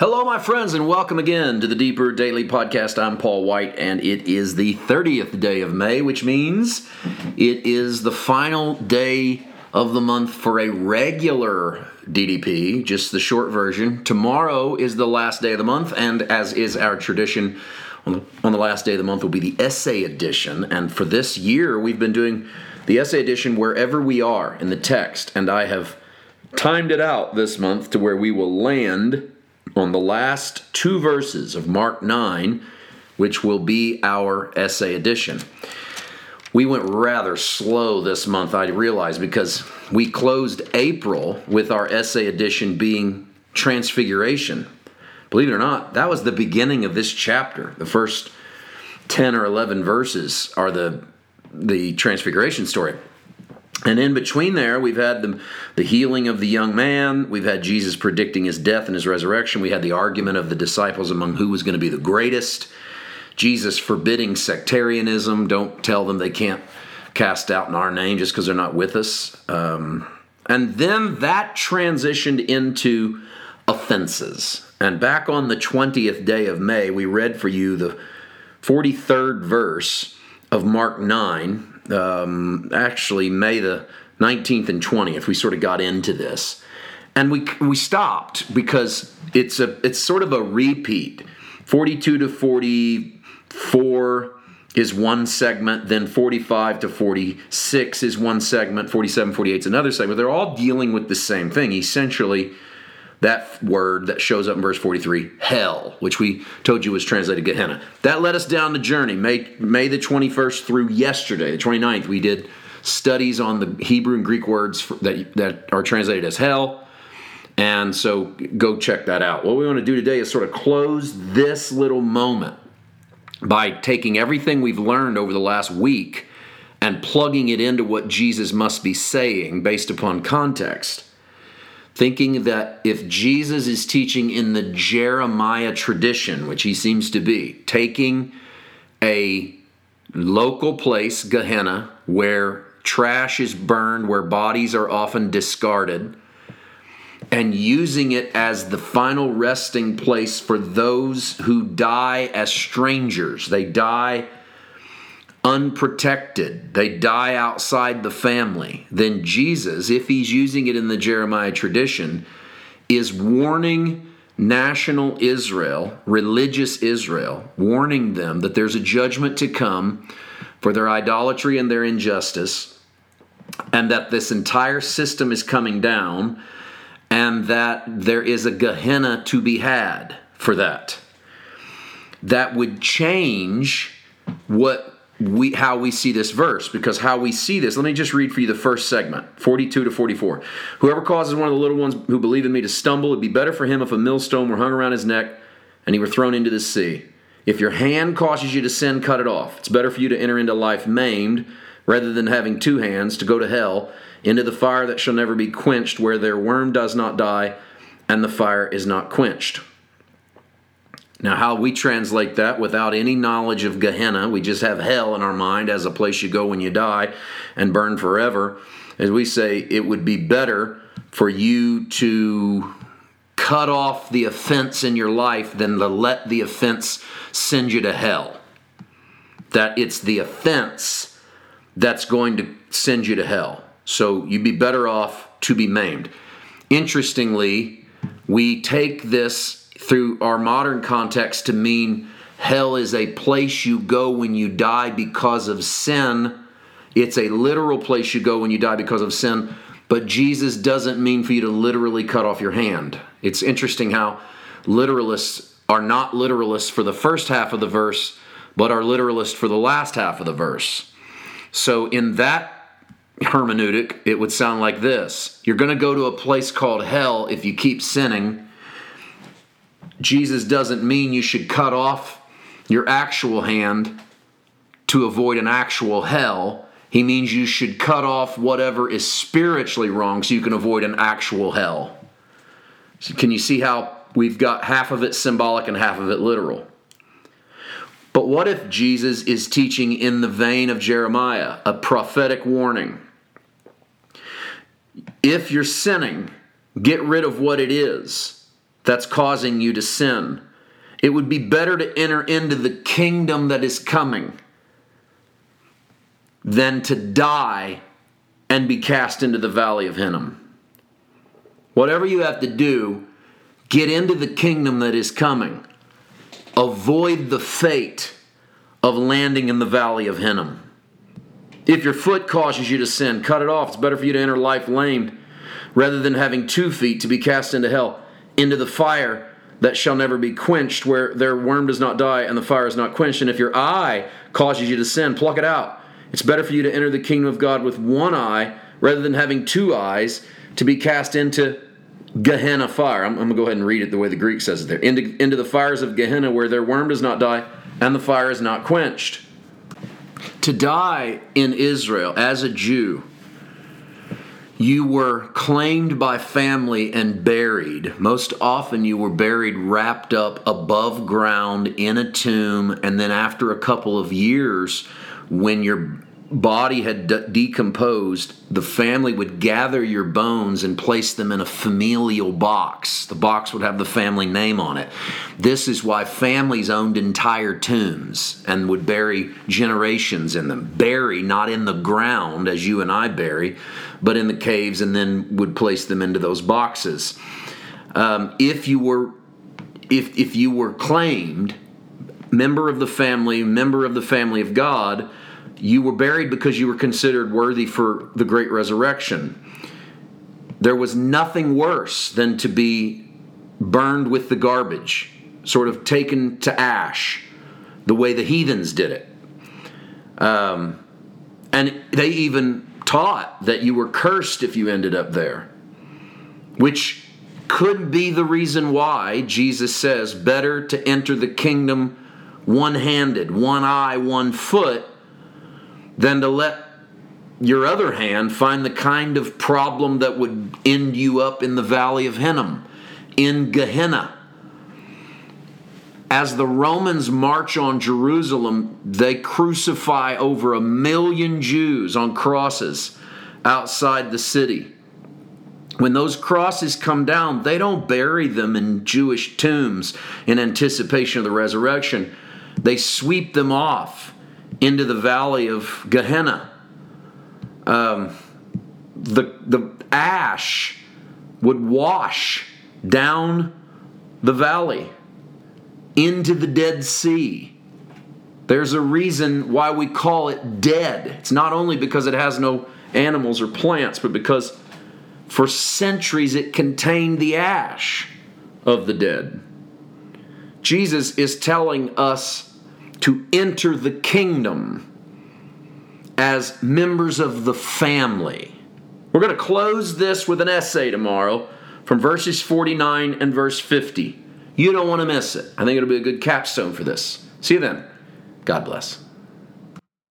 Hello, my friends, and welcome again to the Deeper Daily Podcast. I'm Paul White, and it is the 30th day of May, which means it is the final day of the month for a regular DDP, just the short version. Tomorrow is the last day of the month, and as is our tradition, on the, last day of the month will be the essay edition. And for this year, we've been doing the essay edition wherever we are in the text, and I have timed it out this month to where we will land on the last two verses of Mark 9, which will be our essay edition. We went rather slow this month, I realize, because we closed April with our essay edition being Transfiguration. Believe it or not, that was the beginning of this chapter. The first 10 or 11 verses are the, the Transfiguration story. And in between there, we've had the, the healing of the young man. We've had Jesus predicting his death and his resurrection. We had the argument of the disciples among who was going to be the greatest. Jesus forbidding sectarianism. Don't tell them they can't cast out in our name just because they're not with us. Um, and then that transitioned into offenses. And back on the 20th day of May, we read for you the 43rd verse of Mark 9 um, actually May the 19th and 20th. We sort of got into this, and we we stopped because it's a it's sort of a repeat. 42 to 44 is one segment, then 45 to 46 is one segment, 47, 48 is another segment. They're all dealing with the same thing, essentially that word that shows up in verse 43, hell, which we told you was translated Gehenna. That led us down the journey. May, May the 21st through yesterday, the 29th, we did studies on the Hebrew and Greek words that, that are translated as hell. And so go check that out. What we want to do today is sort of close this little moment by taking everything we've learned over the last week and plugging it into what Jesus must be saying based upon context thinking that if Jesus is teaching in the Jeremiah tradition, which he seems to be, taking a local place, Gehenna, where trash is burned, where bodies are often discarded, and using it as the final resting place for those who die as strangers. They die unprotected, they die outside the family, then Jesus, if he's using it in the Jeremiah tradition, is warning national Israel, religious Israel, warning them that there's a judgment to come for their idolatry and their injustice, and that this entire system is coming down, and that there is a Gehenna to be had for that. That would change what we how we see this verse because how we see this let me just read for you the first segment 42 to 44 whoever causes one of the little ones who believe in me to stumble it'd be better for him if a millstone were hung around his neck and he were thrown into the sea. If your hand causes you to sin cut it off. It's better for you to enter into life maimed rather than having two hands to go to hell into the fire that shall never be quenched where their worm does not die and the fire is not quenched now, how we translate that without any knowledge of Gehenna, we just have hell in our mind as a place you go when you die and burn forever, as we say it would be better for you to cut off the offense in your life than to let the offense send you to hell. That it's the offense that's going to send you to hell. So you'd be better off to be maimed. Interestingly, we take this through our modern context to mean hell is a place you go when you die because of sin. It's a literal place you go when you die because of sin, but Jesus doesn't mean for you to literally cut off your hand. It's interesting how literalists are not literalists for the first half of the verse, but are literalists for the last half of the verse. So, in that hermeneutic, it would sound like this You're going to go to a place called hell if you keep sinning Jesus doesn't mean you should cut off your actual hand to avoid an actual hell. He means you should cut off whatever is spiritually wrong so you can avoid an actual hell. So can you see how we've got half of it symbolic and half of it literal? But what if Jesus is teaching in the vein of Jeremiah, a prophetic warning? If you're sinning, get rid of what it is that's causing you to sin. It would be better to enter into the kingdom that is coming than to die and be cast into the valley of Hinnom. Whatever you have to do, get into the kingdom that is coming. Avoid the fate of landing in the valley of Hinnom. If your foot causes you to sin, cut it off. It's better for you to enter life lamed rather than having two feet to be cast into hell, into the fire that shall never be quenched, where their worm does not die and the fire is not quenched. And if your eye causes you to sin, pluck it out. It's better for you to enter the kingdom of God with one eye rather than having two eyes to be cast into Gehenna fire. I'm, I'm, going to go ahead and read it the way the Greek says it there. Into, into the fires of Gehenna where their worm does not die and the fire is not quenched. To die in Israel as a Jew you were claimed by family and buried. Most often, you were buried wrapped up above ground in a tomb, and then after a couple of years, when your body had de- decomposed, the family would gather your bones and place them in a familial box. The box would have the family name on it. This is why families owned entire tombs and would bury generations in them. Bury not in the ground as you and I bury, but in the caves and then would place them into those boxes. Um, if you were if if you were claimed member of the family, member of the family of God, you were buried because you were considered worthy for the great resurrection. There was nothing worse than to be burned with the garbage, sort of taken to ash, the way the heathens did it. Um, and they even taught that you were cursed if you ended up there, which could be the reason why Jesus says, better to enter the kingdom one handed, one eye, one foot than to let your other hand find the kind of problem that would end you up in the valley of Hinnom, in Gehenna. As the Romans march on Jerusalem, they crucify over a million Jews on crosses outside the city. When those crosses come down, they don't bury them in Jewish tombs in anticipation of the resurrection. They sweep them off into the valley of Gehenna. Um, the, the ash would wash down the valley into the Dead Sea. There's a reason why we call it dead. It's not only because it has no animals or plants, but because for centuries it contained the ash of the dead. Jesus is telling us to enter the kingdom as members of the family. We're going to close this with an essay tomorrow from verses 49 and verse 50. You don't want to miss it. I think it'll be a good capstone for this. See you then. God bless.